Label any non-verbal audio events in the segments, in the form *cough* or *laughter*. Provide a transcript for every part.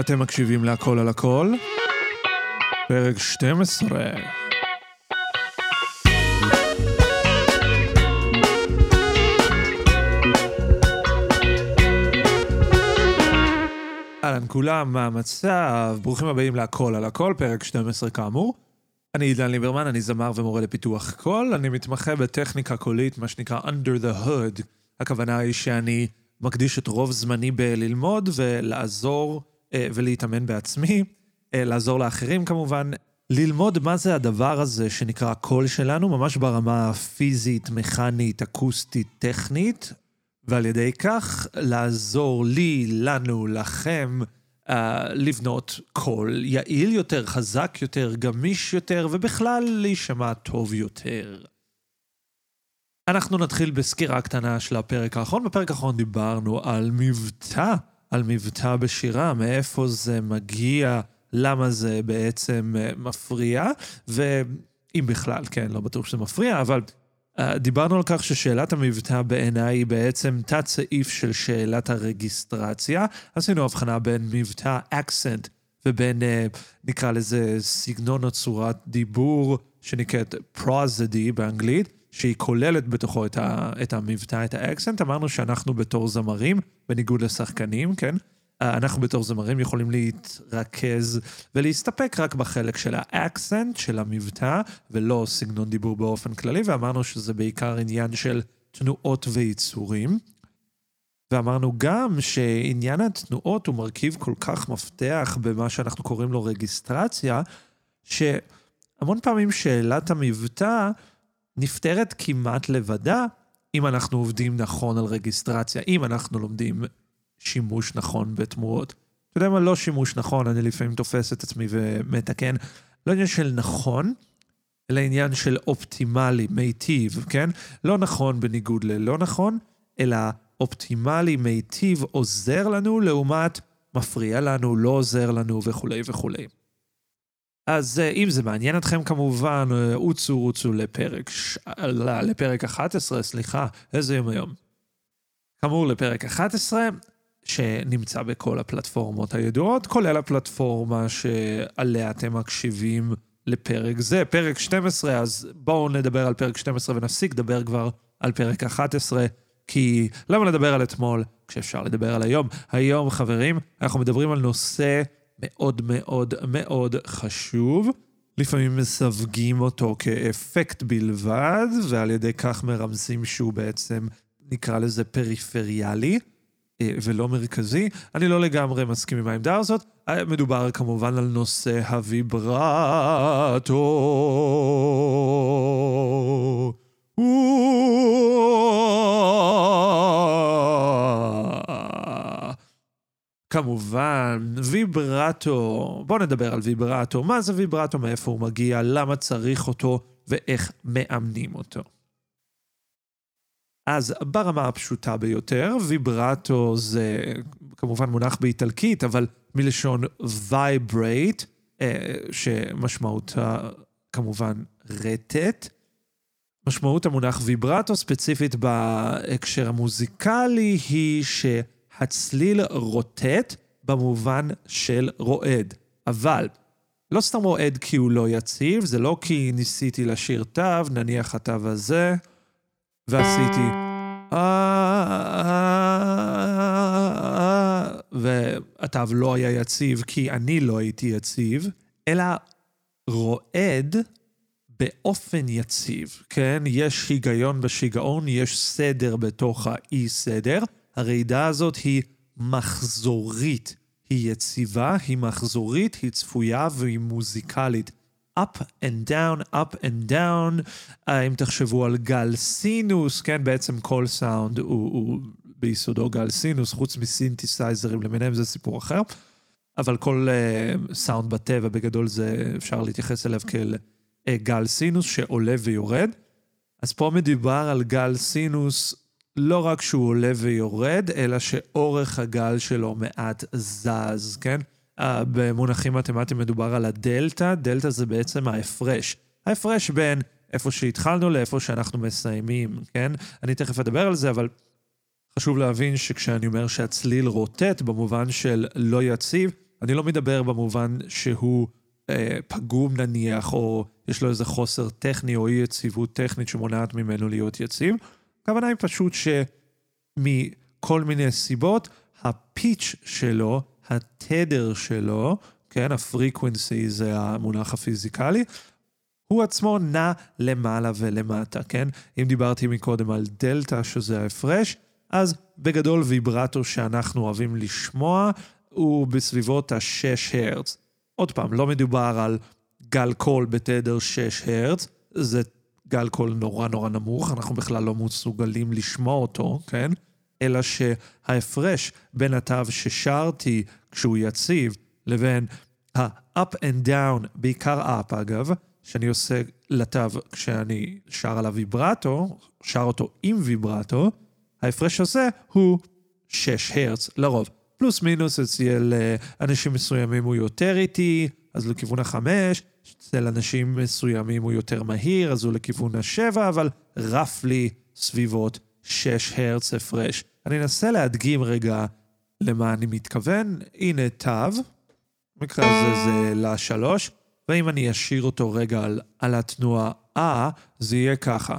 אתם מקשיבים להכל על הכל? פרק 12. אהלן כולם, מה המצב? ברוכים הבאים להכל על הכל, פרק 12 כאמור. אני עידן ליברמן, אני זמר ומורה לפיתוח קול, אני מתמחה בטכניקה קולית, מה שנקרא under the hood. הכוונה היא שאני מקדיש את רוב זמני בללמוד ולעזור ולהתאמן בעצמי, אה, לעזור לאחרים כמובן, ללמוד מה זה הדבר הזה שנקרא הקול שלנו, ממש ברמה הפיזית, מכנית, אקוסטית, טכנית, ועל ידי כך לעזור לי, לנו, לכם, uh, לבנות קול יעיל יותר, חזק יותר, גמיש יותר, ובכלל להישמע טוב יותר. אנחנו נתחיל בסקירה קטנה של הפרק האחרון. בפרק האחרון דיברנו על מבטא, על מבטא בשירה, מאיפה זה מגיע, למה זה בעצם מפריע, ואם בכלל, כן, לא בטוח שזה מפריע, אבל uh, דיברנו על כך ששאלת המבטא בעיניי היא בעצם תת-סעיף של שאלת הרגיסטרציה. עשינו הבחנה בין מבטא אקסנט ובין, uh, נקרא לזה, סגנון או צורת דיבור שנקראת פרוזדי באנגלית. שהיא כוללת בתוכו את, ה, את המבטא, את האקסנט, אמרנו שאנחנו בתור זמרים, בניגוד לשחקנים, כן? אנחנו בתור זמרים יכולים להתרכז ולהסתפק רק בחלק של האקסנט, של המבטא, ולא סגנון דיבור באופן כללי, ואמרנו שזה בעיקר עניין של תנועות ויצורים. ואמרנו גם שעניין התנועות הוא מרכיב כל כך מפתח במה שאנחנו קוראים לו רגיסטרציה, שהמון פעמים שאלת המבטא נפתרת כמעט לבדה אם אנחנו עובדים נכון על רגיסטרציה, אם אנחנו לומדים שימוש נכון בתמורות. אתה יודע מה? לא שימוש נכון, אני לפעמים תופס את עצמי ומתקן. לא עניין של נכון, אלא עניין של אופטימלי, מיטיב, כן? לא נכון בניגוד ללא נכון, אלא אופטימלי, מיטיב, עוזר לנו לעומת מפריע לנו, לא עוזר לנו וכולי וכולי. אז אה, אם זה מעניין אתכם כמובן, אה, רוצו רוצו לפרק, ש... לפרק 11, סליחה, איזה יום היום. כאמור, לפרק 11, שנמצא בכל הפלטפורמות הידועות, כולל הפלטפורמה שעליה אתם מקשיבים לפרק זה. פרק 12, אז בואו נדבר על פרק 12 ונפסיק לדבר כבר על פרק 11, כי למה לדבר על אתמול כשאפשר לדבר על היום? היום, חברים, אנחנו מדברים על נושא מאוד מאוד מאוד חשוב. לפעמים מסווגים אותו כאפקט בלבד, ועל ידי כך מרמזים שהוא בעצם, נקרא לזה פריפריאלי. אה, ולא מרכזי. אני לא לגמרי מסכים עם העמדה הזאת. אה, מדובר כמובן על נושא הוויברטו. כמובן, ויברטו. בואו נדבר על ויברטו. מה זה ויברטו, מאיפה הוא מגיע, למה צריך אותו ואיך מאמנים אותו. אז ברמה הפשוטה ביותר, ויברטו זה כמובן מונח באיטלקית, אבל מלשון vibrate, אה, שמשמעותה כמובן רטט. משמעות המונח ויברטו ספציפית בהקשר המוזיקלי היא שהצליל רוטט במובן של רועד. אבל לא סתם רועד כי הוא לא יציב, זה לא כי ניסיתי לשיר תו, נניח התו הזה, ועשיתי והתו לא היה יציב כי אני לא הייתי יציב, אלא רועד באופן יציב, כן? יש היגיון בשיגעון, יש סדר בתוך האי-סדר. הרעידה הזאת היא מחזורית. היא יציבה, היא מחזורית, היא צפויה והיא מוזיקלית. up and down, up and down. אה, אם תחשבו על גל סינוס, כן, בעצם כל סאונד הוא, הוא ביסודו גל סינוס, חוץ מסינתסייזרים למיניהם זה סיפור אחר. אבל כל אה, סאונד בטבע בגדול זה, אפשר להתייחס אליו כאל אה, גל סינוס שעולה ויורד. אז פה מדובר על גל סינוס לא רק שהוא עולה ויורד, אלא שאורך הגל שלו מעט זז, כן? Uh, במונחים מתמטיים מדובר על הדלתא, דלתא זה בעצם ההפרש. ההפרש בין איפה שהתחלנו לאיפה שאנחנו מסיימים, כן? אני תכף אדבר על זה, אבל חשוב להבין שכשאני אומר שהצליל רוטט במובן של לא יציב, אני לא מדבר במובן שהוא אה, פגום נניח, או יש לו איזה חוסר טכני או אי יציבות טכנית שמונעת ממנו להיות יציב. הכוונה היא פשוט שמכל מיני סיבות, הפיץ' שלו, התדר שלו, כן, הפריקוונסי זה המונח הפיזיקלי, הוא עצמו נע למעלה ולמטה, כן? אם דיברתי מקודם על דלתא, שזה ההפרש, אז בגדול ויברטו שאנחנו אוהבים לשמוע הוא בסביבות ה-6 הרץ. עוד פעם, לא מדובר על גל קול בתדר 6 הרץ, זה גל קול נורא נורא נמוך, אנחנו בכלל לא מסוגלים לשמוע אותו, כן? אלא שההפרש בין התו ששרתי כשהוא יציב לבין ה-up and down, בעיקר up אגב, שאני עושה לתו כשאני שר על הוויברטו, שר אותו עם ויברטו, ההפרש הזה הוא 6 הרץ לרוב. פלוס מינוס אצל אה, אנשים מסוימים הוא יותר איטי, אז לכיוון החמש, אצל אנשים מסוימים הוא יותר מהיר, אז הוא לכיוון השבע, אבל רפלי סביבות 6 הרץ הפרש. אני אנסה להדגים רגע למה אני מתכוון. הנה תו, במקרה הזה זה לשלוש, ואם אני אשאיר אותו רגע על, על התנועה אה, זה יהיה ככה.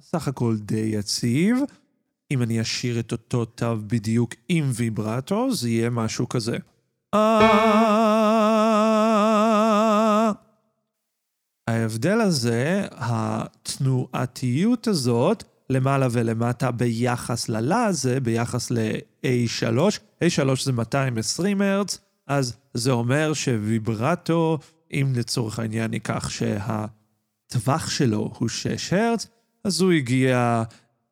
סך הכל די יציב. אם אני אשאיר את אותו תו בדיוק עם ויברטו, זה יהיה משהו כזה. ההבדל הזה, התנועתיות הזאת, למעלה ולמטה ביחס ללה הזה, ביחס ל-A3, A3 זה 220 הרץ, אז זה אומר שוויברטו, אם לצורך העניין ניקח שהטווח שלו הוא 6 הרץ, אז הוא הגיע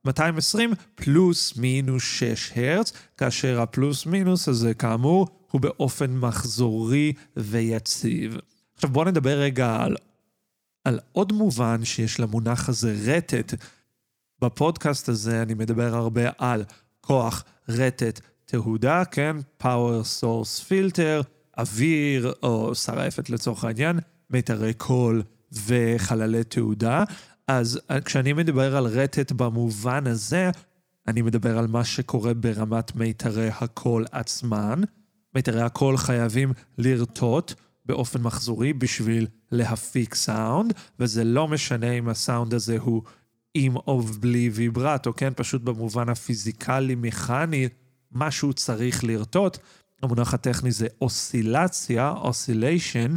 220 פלוס מינוס 6 הרץ, כאשר הפלוס מינוס הזה כאמור הוא באופן מחזורי ויציב. עכשיו בואו נדבר רגע על, על עוד מובן שיש למונח הזה רטט. בפודקאסט הזה אני מדבר הרבה על כוח רטט תהודה, כן? power source filter, אוויר או שרעפת לצורך העניין, מיתרי קול וחללי תהודה. אז אה, כשאני מדבר על רטט במובן הזה, אני מדבר על מה שקורה ברמת מיתרי הקול עצמן. מיתרי הקול חייבים לרטוט באופן מחזורי בשביל להפיק סאונד, וזה לא משנה אם הסאונד הזה הוא עם או בלי ויברטו, כן? פשוט במובן הפיזיקלי-מכני, משהו צריך לרטוט. המונח הטכני זה אוסילציה, אוסיליישן,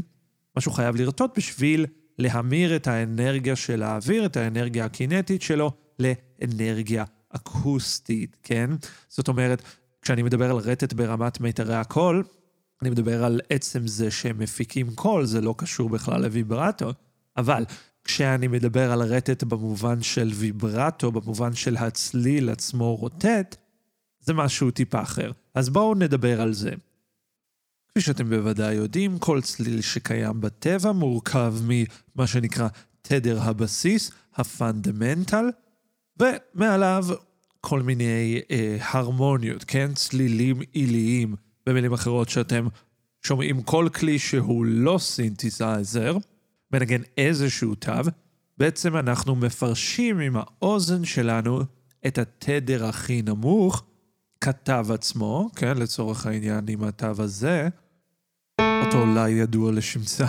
משהו חייב לרטוט בשביל להמיר את האנרגיה של האוויר, את האנרגיה הקינטית שלו, לאנרגיה אקוסטית, כן? זאת אומרת, כשאני מדבר על רטט ברמת מיתרי הקול, אני מדבר על עצם זה שהם מפיקים קול, זה לא קשור בכלל לוויברטו, אבל כשאני מדבר על רטט במובן של ויברטו, במובן של הצליל עצמו רוטט, זה משהו טיפה אחר. אז בואו נדבר על זה. כפי שאתם בוודאי יודעים, כל צליל שקיים בטבע מורכב ממה שנקרא תדר הבסיס, ה fundamental, ומעליו כל מיני אה, הרמוניות, כן? צלילים עיליים, במילים אחרות שאתם שומעים כל כלי שהוא לא סינתסייזר, מנגן איזשהו תו, בעצם אנחנו מפרשים עם האוזן שלנו את התדר הכי נמוך, כתו עצמו, כן? לצורך העניין עם התו הזה, אותו לה ידוע לשמצה.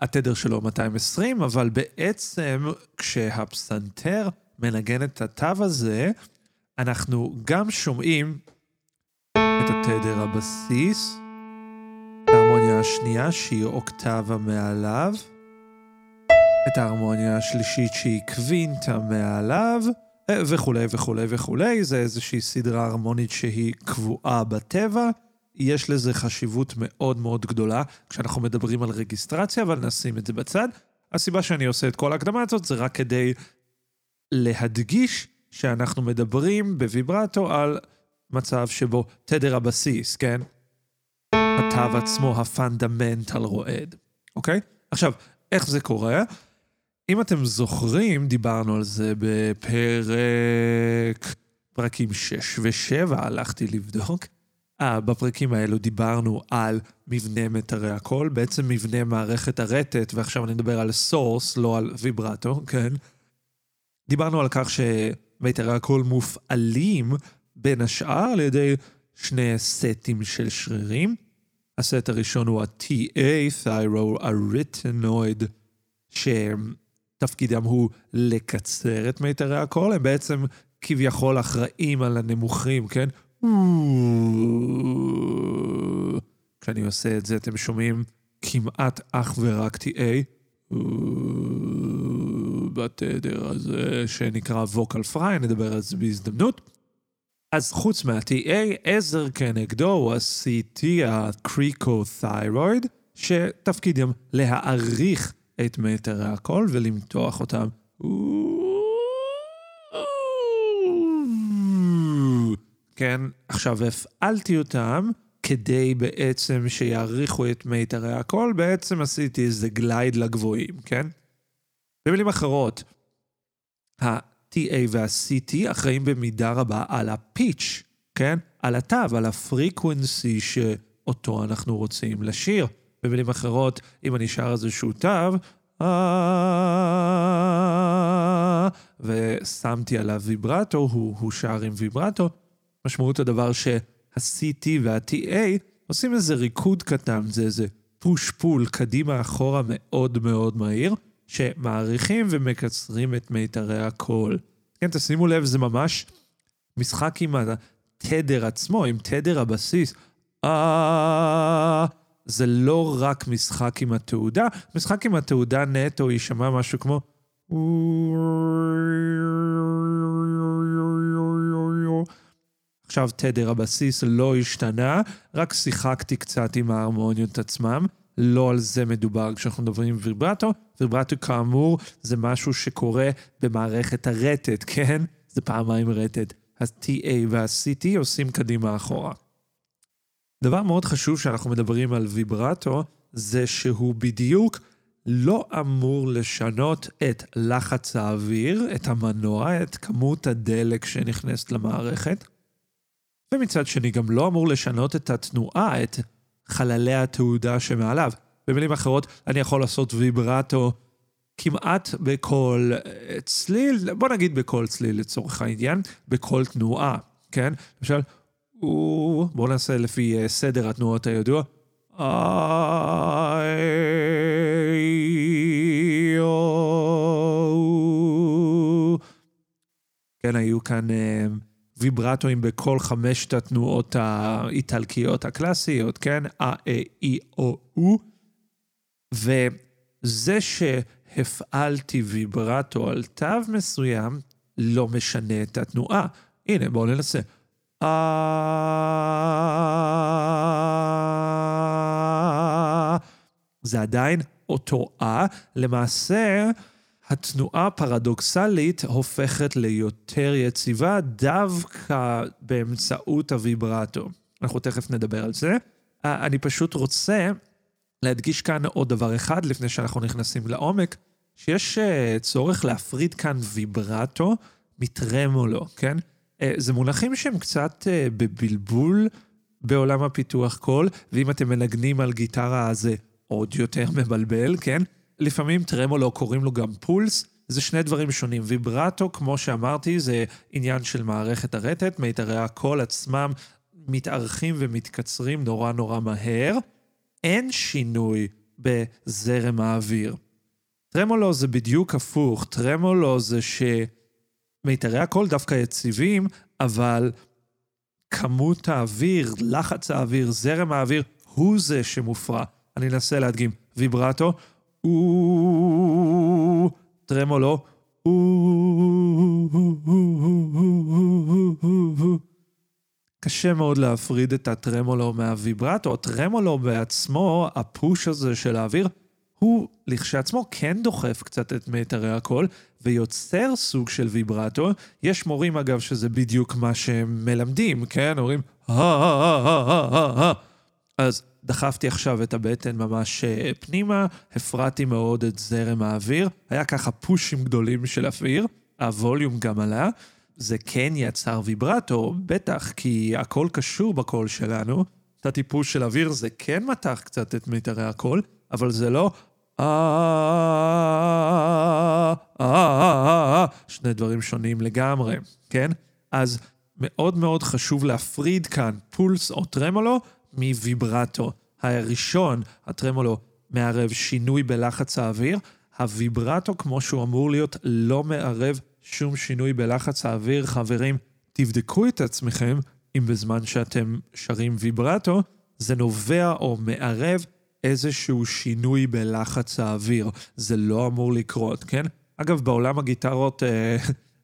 התדר שלו 220, אבל בעצם כשהפסנתר מנגן את התו הזה, אנחנו גם שומעים את התדר הבסיס, את ההרמוניה השנייה שהיא אוקטבה מעליו, את ההרמוניה השלישית שהיא קווינטה מעליו, וכולי וכולי וכולי, זה איזושהי סדרה הרמונית שהיא קבועה בטבע. יש לזה חשיבות מאוד מאוד גדולה כשאנחנו מדברים על רגיסטרציה, אבל נשים את זה בצד. הסיבה שאני עושה את כל ההקדמה הזאת זה רק כדי להדגיש שאנחנו מדברים בוויברטו על מצב שבו תדר הבסיס, כן? התו עצמו, ה fundamental רועד, אוקיי? עכשיו, איך זה קורה? אם אתם זוכרים, דיברנו על זה בפרק... פרקים 6 ו-7, הלכתי לבדוק. אה, בפרקים האלו דיברנו על מבנה מיתרי הקול, בעצם מבנה מערכת הרטט, ועכשיו אני מדבר על source, לא על ויברטו, כן? דיברנו על כך שמיתרי הקול מופעלים בין השאר על ידי שני סטים של שרירים. הסט הראשון הוא ה-TA, Thyroarytenoid, שתפקידם הוא לקצר את מיתרי הקול, הם בעצם כביכול אחראים על הנמוכים, כן? כשאני עושה את זה אתם שומעים כמעט אך ורק TA. בתדר הזה שנקרא vocal fry, נדבר על זה בהזדמנות. אז חוץ מה-TA, עזר כנגדו הוא ה-CT, ה-Cricothyroid, שתפקידם להעריך את מיתרי הקול ולמתוח אותם. כן, עכשיו הפעלתי אותם כדי בעצם שיעריכו את מיתרי הקול, בעצם עשיתי איזה גלייד לגבוהים, כן? במילים אחרות, ה-TA וה-CT אחראים במידה רבה על הפיץ', כן? על התו, על הפריקוונסי שאותו אנחנו רוצים לשיר. במילים אחרות, אם אני שר איזשהו תו, ושמתי עליו ויברטו, הוא, הוא שר עם ויברטו, משמעות הדבר שה-CT וה-TA עושים איזה ריקוד קטן, זה איזה פוש פול קדימה אחורה מאוד מאוד מהיר, שמעריכים ומקצרים את מיתרי הקול. כן, תשימו לב, זה ממש משחק עם התדר עצמו, עם תדר הבסיס. אה... זה לא רק משחק עם התעודה, משחק עם התעודה נטו יישמע משהו כמו... עכשיו תדר הבסיס לא השתנה, רק שיחקתי קצת עם ההרמוניות עצמם. לא על זה מדובר כשאנחנו מדברים עם ויברטו. ויברטו כאמור זה משהו שקורה במערכת הרטט, כן? זה פעמיים רטט. ה-TA וה-CT עושים קדימה אחורה. דבר מאוד חשוב שאנחנו מדברים על ויברטו, זה שהוא בדיוק לא אמור לשנות את לחץ האוויר, את המנוע, את כמות הדלק שנכנסת למערכת. ומצד שני גם לא אמור לשנות את התנועה, את חללי התעודה שמעליו. במילים אחרות, אני יכול לעשות ויברטו כמעט בכל צליל, בוא נגיד בכל צליל לצורך העניין, בכל תנועה, כן? למשל, בואו נעשה לפי אה, סדר התנועות הידוע. כן, היו כאן אה, ויברטואים בכל חמשת התנועות האיטלקיות הקלאסיות, כן? א, א, אי, או, או. וזה שהפעלתי ויברטו על תו מסוים, לא משנה את התנועה. הנה, בואו ננסה. זה עדיין אותו אה. למעשה, התנועה הפרדוקסלית הופכת ליותר יציבה דווקא באמצעות הוויברטו. אנחנו תכף נדבר על זה. אני פשוט רוצה להדגיש כאן עוד דבר אחד לפני שאנחנו נכנסים לעומק, שיש צורך להפריד כאן ויברטו מטרמולו, כן? זה מונחים שהם קצת בבלבול בעולם הפיתוח קול, ואם אתם מנגנים על גיטרה זה עוד יותר מבלבל, כן? לפעמים טרמולו קוראים לו גם פולס, זה שני דברים שונים. ויברטו, כמו שאמרתי, זה עניין של מערכת הרטט, מיתרי הקול עצמם מתארכים ומתקצרים נורא נורא מהר. אין שינוי בזרם האוויר. טרמולו זה בדיוק הפוך, טרמולו זה שמיתרי הקול דווקא יציבים, אבל כמות האוויר, לחץ האוויר, זרם האוויר, הוא זה שמופרע. אני אנסה להדגים. ויברטו, טרמולו, קשה מאוד להפריד את הטרמולו מהוויברטו. הטרמולו בעצמו, הפוש הזה של האוויר, הוא לכשעצמו כן דוחף קצת את מיתרי הקול ויוצר סוג של ויברטו. יש מורים אגב שזה בדיוק מה שהם מלמדים, כן? אומרים, אז דחפתי עכשיו את הבטן ממש אה, פנימה, הפרעתי מאוד את זרם האוויר, היה ככה פושים גדולים של אוויר, הווליום גם עלה. זה כן יצר ויברטו, בטח, כי הכל קשור בקול שלנו. את הטיפוס של אוויר זה כן מתח קצת את מיתרי הקול, אבל זה לא שני דברים שונים לגמרי, כן? אז מאוד מאוד חשוב להפריד כאן פולס או טרמולו מוויברטו. הראשון, הטרמולו, מערב שינוי בלחץ האוויר, הוויברטו, כמו שהוא אמור להיות, לא מערב שום שינוי בלחץ האוויר. חברים, תבדקו את עצמכם אם בזמן שאתם שרים ויברטו, זה נובע או מערב איזשהו שינוי בלחץ האוויר. זה לא אמור לקרות, כן? אגב, בעולם הגיטרות, אה,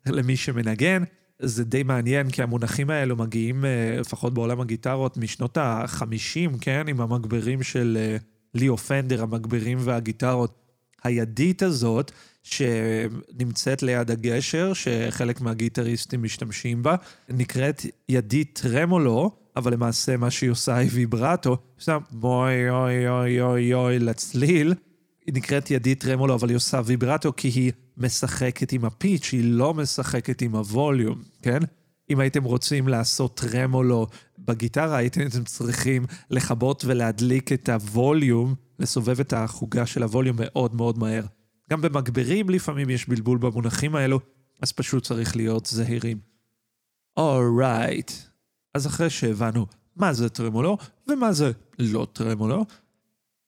*laughs* למי שמנגן, זה די מעניין, כי המונחים האלו מגיעים, אה, לפחות בעולם הגיטרות, משנות ה-50, כן? עם המגברים של אה, ליאו פנדר, המגברים והגיטרות. הידית הזאת, שנמצאת ליד הגשר, שחלק מהגיטריסטים משתמשים בה, נקראת ידית טרמולו, אבל למעשה מה שהיא עושה היא ויברטו, עושה בואי אוי אוי אוי אוי לצליל. היא נקראת ידית טרמולו, אבל היא עושה ויברטו כי היא משחקת עם הפיץ', היא לא משחקת עם הווליום, כן? אם הייתם רוצים לעשות טרמולו בגיטרה, הייתם צריכים לכבות ולהדליק את הווליום, לסובב את החוגה של הווליום מאוד מאוד מהר. גם במגברים לפעמים יש בלבול במונחים האלו, אז פשוט צריך להיות זהירים. אורייט. Right. אז אחרי שהבנו מה זה טרמולו ומה זה לא טרמולו,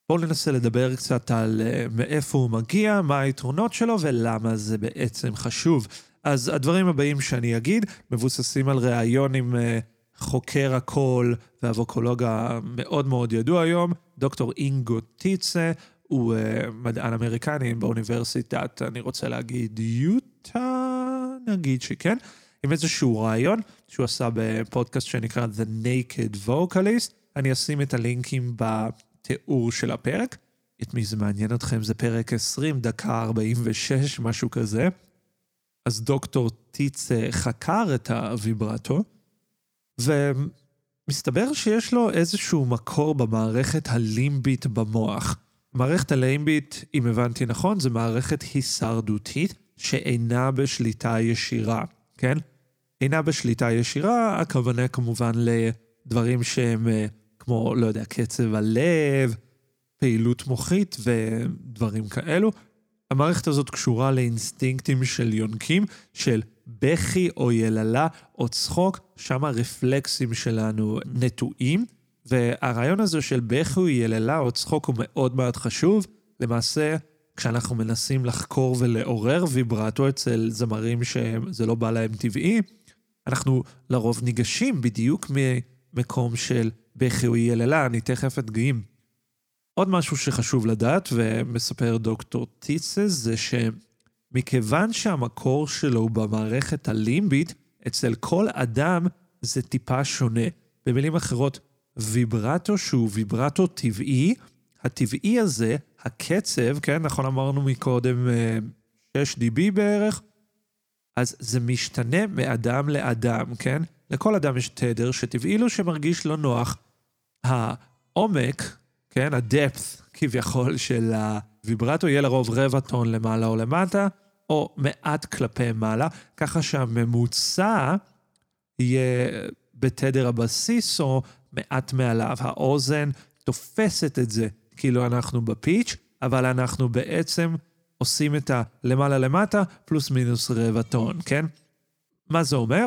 בואו ננסה לדבר קצת על uh, מאיפה הוא מגיע, מה היתרונות שלו ולמה זה בעצם חשוב. אז הדברים הבאים שאני אגיד מבוססים על ראיון עם uh, חוקר הקול והווקולוג המאוד מאוד ידוע היום, דוקטור אינגו טיצה, הוא uh, מדען אמריקני באוניברסיטת, אני רוצה להגיד, יוטה, נגיד שכן, עם איזשהו רעיון שהוא עשה בפודקאסט שנקרא The Naked Vocalist. אני אשים את הלינקים בתיאור של הפרק. את מי זה מעניין אתכם? זה פרק 20, דקה 46, משהו כזה. אז דוקטור טיץ חקר את הוויברטו, ומסתבר שיש לו איזשהו מקור במערכת הלימבית במוח. מערכת הלימבית, אם הבנתי נכון, זו מערכת הישרדותית שאינה בשליטה ישירה, כן? אינה בשליטה ישירה, הכוונה כמובן לדברים שהם אה, כמו, לא יודע, קצב הלב, פעילות מוחית ודברים כאלו. המערכת הזאת קשורה לאינסטינקטים של יונקים, של בכי או יללה או צחוק, שם הרפלקסים שלנו נטועים. והרעיון הזה של בכי או יללה או צחוק הוא מאוד מאוד חשוב. למעשה, כשאנחנו מנסים לחקור ולעורר ויברטו אצל זמרים שזה לא בא להם טבעי, אנחנו לרוב ניגשים בדיוק ממקום של בכי או יללה, אני תכף אדגים. עוד משהו שחשוב לדעת, ומספר דוקטור טיצס, זה שמכיוון שהמקור שלו הוא במערכת הלימבית, אצל כל אדם זה טיפה שונה. במילים אחרות, ויברטו שהוא ויברטו טבעי, הטבעי הזה, הקצב, כן, נכון אמרנו מקודם 6 dB בערך, אז זה משתנה מאדם לאדם, כן? לכל אדם יש תדר שטבעי לו שמרגיש לא נוח. העומק, כן, הדפth כביכול של הוויברטו יהיה לרוב רבע טון למעלה או למטה, או מעט כלפי מעלה, ככה שהממוצע יהיה בתדר הבסיס או מעט מעליו. האוזן תופסת את זה כאילו אנחנו בפיץ', אבל אנחנו בעצם עושים את הלמעלה למטה פלוס מינוס רבע טון, כן? מה זה אומר?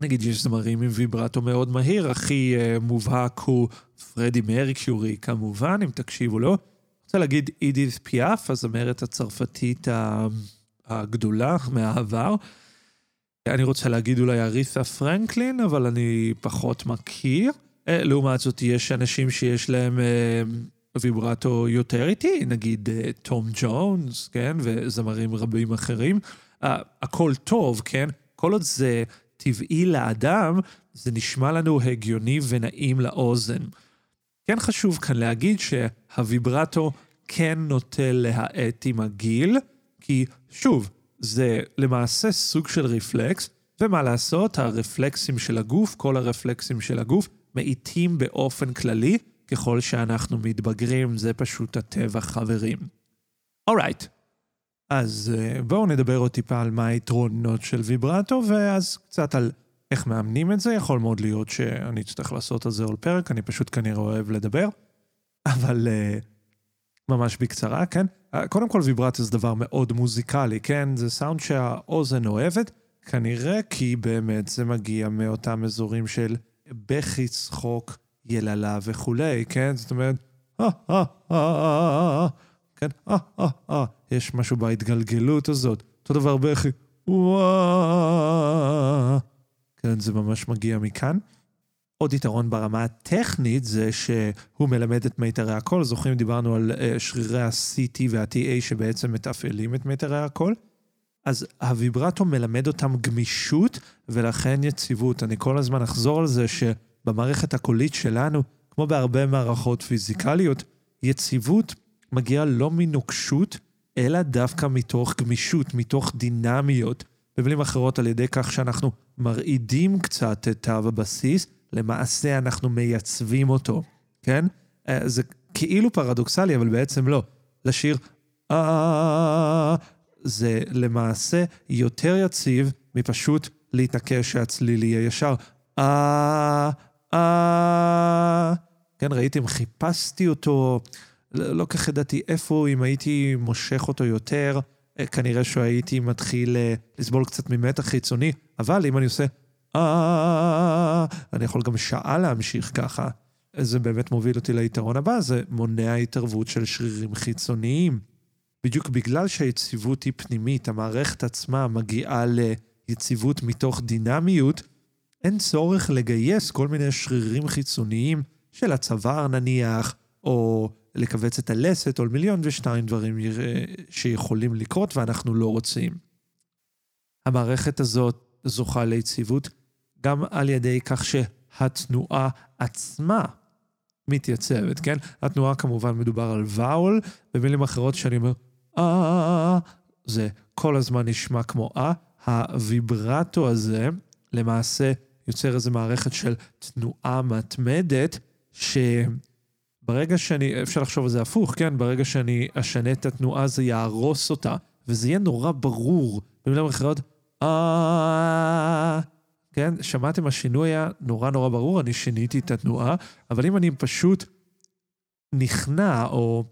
נגיד יש זמרים עם ויברטו מאוד מהיר, הכי uh, מובהק הוא פרדי מרקיורי כמובן, אם תקשיבו לו. רוצה להגיד אידית פיאף, הזמרת הצרפתית הגדולה מהעבר. אני רוצה להגיד אולי ארית'ה פרנקלין, אבל אני פחות מכיר. אה, לעומת זאת, יש אנשים שיש להם אה, ויברטו יותר איטי, נגיד תום ג'ונס, כן, וזמרים רבים אחרים. הכל טוב, כן? כל עוד זה טבעי לאדם, זה נשמע לנו הגיוני ונעים לאוזן. כן חשוב כאן להגיד שהוויברטו כן נוטה להאט עם הגיל, כי שוב, זה למעשה סוג של רפלקס, ומה לעשות, הרפלקסים של הגוף, כל הרפלקסים של הגוף, מאיטים באופן כללי ככל שאנחנו מתבגרים, זה פשוט הטבע, חברים. אורייט. אז אה, בואו נדבר עוד טיפה על מה היתרונות של ויברטו, ואז קצת על איך מאמנים את זה. יכול מאוד להיות שאני אצטרך לעשות על זה עוד פרק, אני פשוט כנראה אוהב לדבר. אבל uh, ממש בקצרה, כן? Uh, קודם כל ויברטו זה דבר מאוד מוזיקלי, כן? זה סאונד שהאוזן אוהבת. כנראה כי באמת זה מגיע מאותם אזורים של בכי, צחוק, יללה וכולי, כן? זאת אומרת, כן, יש משהו בהתגלגלות הזאת. אותו דבר בכי. כן, זה ממש מגיע מכאן. עוד יתרון ברמה הטכנית זה שהוא מלמד את מיתרי הקול. זוכרים, דיברנו על שרירי ה-CT וה-TA שבעצם מתפעלים את מיתרי הקול? אז הוויברטו מלמד אותם גמישות ולכן יציבות. אני כל הזמן אחזור על זה שבמערכת הקולית שלנו, כמו בהרבה מערכות פיזיקליות, יציבות מגיעה לא מנוקשות, אלא דווקא מתוך גמישות, מתוך דינמיות. במילים אחרות, על ידי כך שאנחנו מרעידים קצת את תו הבסיס, למעשה אנחנו מייצבים אותו, כן? אה, זה כאילו פרדוקסלי, אבל בעצם לא. לשיר אה... זה למעשה יותר יציב מפשוט להתעקש שהצליל יהיה ישר. אה... אה... כן, ראיתם, חיפשתי אותו, לא כך ידעתי איפה, אם הייתי מושך אותו יותר, אה, כנראה שהייתי מתחיל לסבול קצת ממתח חיצוני, אבל אם אני עושה אה, אני יכול גם שעה להמשיך ככה. זה באמת מוביל אותי ליתרון הבא, זה מונע התערבות של שרירים חיצוניים. בדיוק בגלל שהיציבות היא פנימית, המערכת עצמה מגיעה ליציבות מתוך דינמיות, אין צורך לגייס כל מיני שרירים חיצוניים של הצוואר נניח, או לכווץ את הלסת, או מיליון ושתיים דברים שיכולים לקרות ואנחנו לא רוצים. המערכת הזאת זוכה ליציבות גם על ידי כך שהתנועה עצמה מתייצבת, כן? התנועה כמובן מדובר על ואול, במילים אחרות שאני אומר, אה, זה כל הזמן נשמע כמו אה, הוויברטו הזה למעשה יוצר איזו מערכת של תנועה מתמדת, שברגע שאני, אפשר לחשוב על זה הפוך, כן? ברגע שאני אשנה את התנועה זה יהרוס אותה, וזה יהיה נורא ברור. במילים אחרות, אה... כן? שמעתם, השינוי היה נורא נורא ברור, אני שיניתי את התנועה, אבל אם אני פשוט נכנע או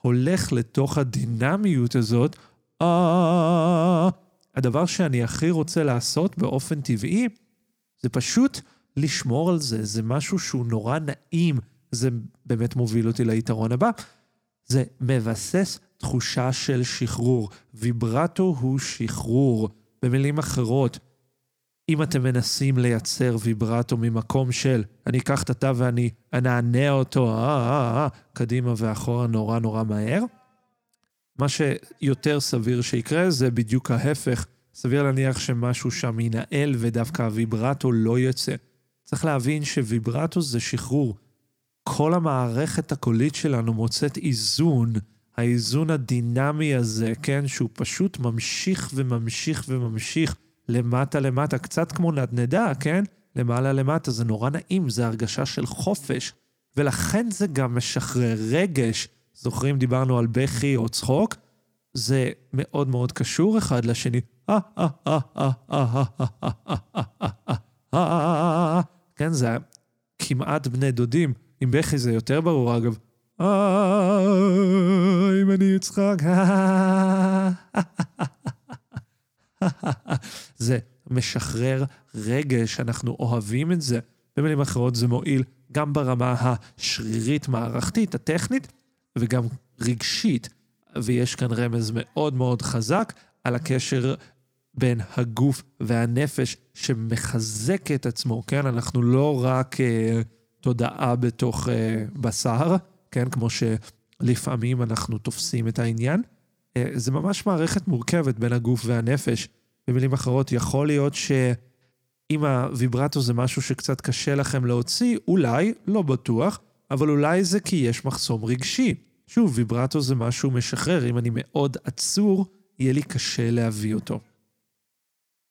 הולך לתוך הדינמיות הזאת, אה... הדבר שאני הכי רוצה לעשות באופן טבעי, זה פשוט לשמור על זה. זה משהו שהוא נורא נעים. זה באמת מוביל אותי ליתרון הבא. זה מבסס תחושה של שחרור. ויברטו הוא שחרור. במילים אחרות, אם אתם מנסים לייצר ויברטו ממקום של אני אקח את התא ואני אנענע אותו אה, אה, אה, קדימה ואחורה נורא נורא מהר, מה שיותר סביר שיקרה זה בדיוק ההפך. סביר להניח שמשהו שם ינהל ודווקא הוויברטו לא יוצא. צריך להבין שוויברטו זה שחרור. כל המערכת הקולית שלנו מוצאת איזון, האיזון הדינמי הזה, כן, שהוא פשוט ממשיך וממשיך וממשיך. למטה למטה, קצת כמו נדנדה, כן? למעלה למטה, זה נורא נעים, זה הרגשה של חופש, ולכן זה גם משחרר רגש. זוכרים, דיברנו על בכי או צחוק? זה מאוד מאוד קשור אחד לשני. כן, זה כמעט בני דודים. עם בכי זה יותר ברור, אגב. אם אני אצחק, זה משחרר רגש, אנחנו אוהבים את זה. במילים אחרות זה מועיל גם ברמה השרירית-מערכתית, הטכנית, וגם רגשית. ויש כאן רמז מאוד מאוד חזק על הקשר בין הגוף והנפש שמחזק את עצמו, כן? אנחנו לא רק אה, תודעה בתוך אה, בשר, כן? כמו שלפעמים אנחנו תופסים את העניין, אה, זה ממש מערכת מורכבת בין הגוף והנפש. במילים אחרות, יכול להיות שאם הוויברטו זה משהו שקצת קשה לכם להוציא, אולי, לא בטוח, אבל אולי זה כי יש מחסום רגשי. שוב, ויברטו זה משהו משחרר, אם אני מאוד עצור, יהיה לי קשה להביא אותו.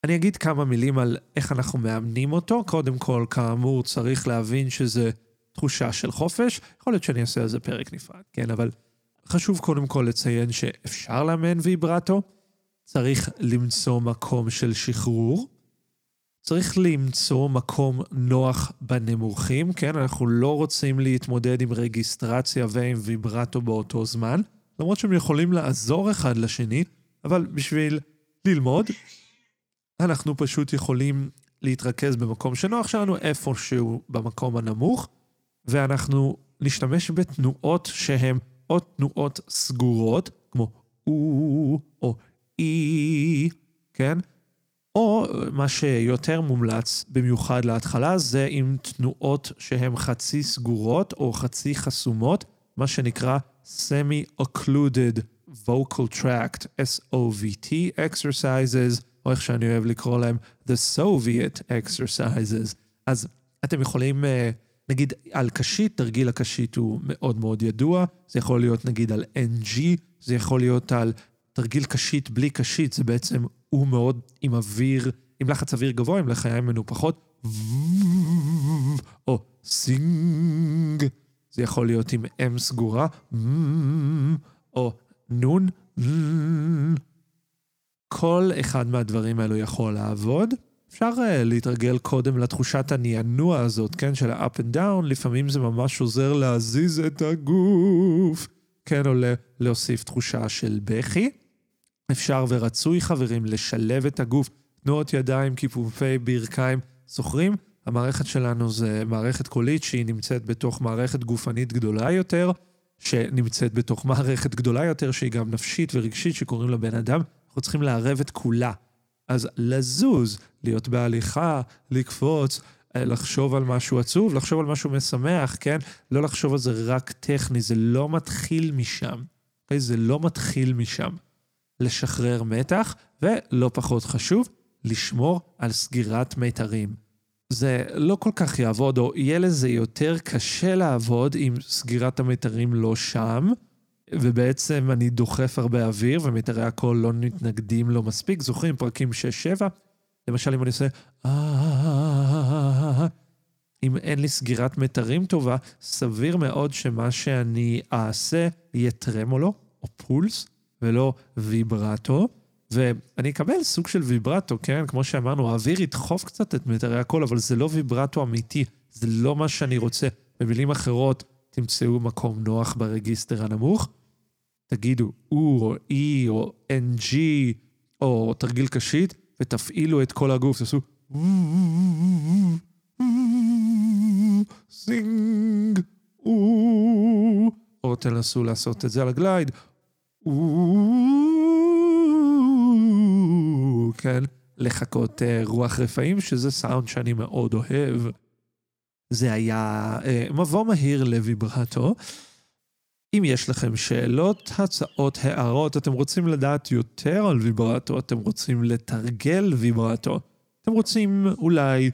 אני אגיד כמה מילים על איך אנחנו מאמנים אותו. קודם כל, כאמור, צריך להבין שזה תחושה של חופש. יכול להיות שאני אעשה על זה פרק נפרד, כן? אבל חשוב קודם כל לציין שאפשר לאמן ויברטו, צריך למצוא מקום של שחרור, צריך למצוא מקום נוח בנמוכים, כן? אנחנו לא רוצים להתמודד עם רגיסטרציה ועם ויברטו באותו זמן, למרות שהם יכולים לעזור אחד לשני, אבל בשביל ללמוד, אנחנו פשוט יכולים להתרכז במקום שנוח שלנו, איפשהו במקום הנמוך, ואנחנו נשתמש בתנועות שהן או תנועות סגורות, כמו או או אי, כן? או מה שיותר מומלץ במיוחד להתחלה זה עם תנועות שהן חצי סגורות או חצי חסומות, מה שנקרא Semi-Occluded Vocal Tract, SOVT exercises, או איך שאני אוהב לקרוא להם, The Soviet exercises. אז אתם יכולים, אה, נגיד על קשית, תרגיל הקשית הוא מאוד מאוד ידוע, זה יכול להיות נגיד על NG, זה יכול להיות על תרגיל קשית בלי קשית, זה בעצם הוא מאוד עם אוויר, עם לחץ אוויר גבוה, עם לחיים מנופחות, או סינג, זה יכול להיות עם אם סגורה, או נון, כל אחד מהדברים האלו יכול לעבוד. אפשר uh, להתרגל קודם לתחושת הנענוע הזאת, כן, של ה-up and down, לפעמים זה ממש עוזר להזיז את הגוף, כן, או להוסיף תחושה של בכי. אפשר ורצוי, חברים, לשלב את הגוף, תנועות ידיים, כיפופי ברכיים. זוכרים? המערכת שלנו זה מערכת קולית שהיא נמצאת בתוך מערכת גופנית גדולה יותר, שנמצאת בתוך מערכת גדולה יותר, שהיא גם נפשית ורגשית, שקוראים לה בן אדם. אנחנו צריכים לערב את כולה. אז לזוז, להיות בהליכה, לקפוץ, אה, לחשוב על משהו עצוב, לחשוב על משהו משמח, כן? לא לחשוב על זה רק טכני, זה לא מתחיל משם. אוקיי? זה לא מתחיל משם. לשחרר מתח, ולא פחות חשוב, לשמור על סגירת מיתרים. זה לא כל כך יעבוד, או יהיה לזה יותר קשה לעבוד אם סגירת המיתרים לא שם, ובעצם אני דוחף הרבה אוויר, ומיתרי הקול לא מתנגדים לו מספיק. זוכרים פרקים 6-7? למשל, אם אני עושה... אם אין לי סגירת מיתרים טובה, סביר מאוד שמה שאני אעשה יהיה טרמולו או פולס, ולא ויברטו. ואני אקבל סוג של ויברטו, כן? כמו שאמרנו, האוויר ידחוף קצת את מיתרי הקול, אבל זה לא ויברטו אמיתי, זה לא מה שאני רוצה. במילים אחרות, תמצאו מקום נוח ברגיסטר הנמוך, תגידו או או אי או NG או תרגיל קשית, ותפעילו את כל הגוף, תעשו sing, או תנסו לעשות את זה על ה glide. כן, לחקות אה, רוח רפאים, שזה סאונד שאני מאוד אוהב. זה היה אה, מבוא מהיר לוויברטו. אם יש לכם שאלות, הצעות, הערות, אתם רוצים לדעת יותר על ויברטו, אתם רוצים לתרגל ויברטו, אתם רוצים אולי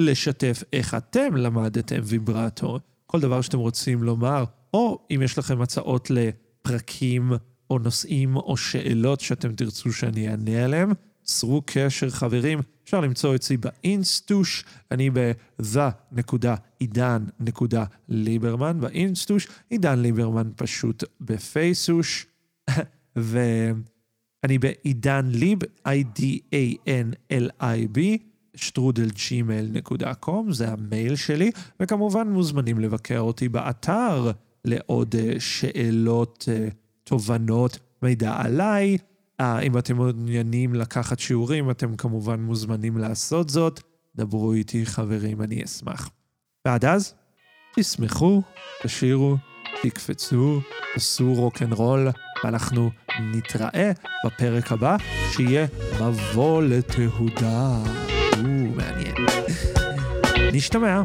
לשתף איך אתם למדתם ויברטו, כל דבר שאתם רוצים לומר, או אם יש לכם הצעות לפרקים או נושאים או שאלות שאתם תרצו שאני אענה עליהם, צרו קשר חברים, אפשר למצוא אצלי באינסטוש, אני ב- the.idan.liberman באינסטוש, עידן ליברמן פשוט בפייסוש, *laughs* ואני בעידן ליב, I-D-A-N-L-I-B, שטרודל gmail.com, זה המייל שלי, וכמובן מוזמנים לבקר אותי באתר לעוד אה, שאלות, אה, תובנות, מידע עליי. אה, אם אתם מעוניינים לקחת שיעורים, אתם כמובן מוזמנים לעשות זאת. דברו איתי, חברים, אני אשמח. ועד אז, תשמחו, תשירו, תקפצו, תעשו רוקנרול, ואנחנו נתראה בפרק הבא, שיהיה מבוא לתהודה. או, מעניין. נשתמע.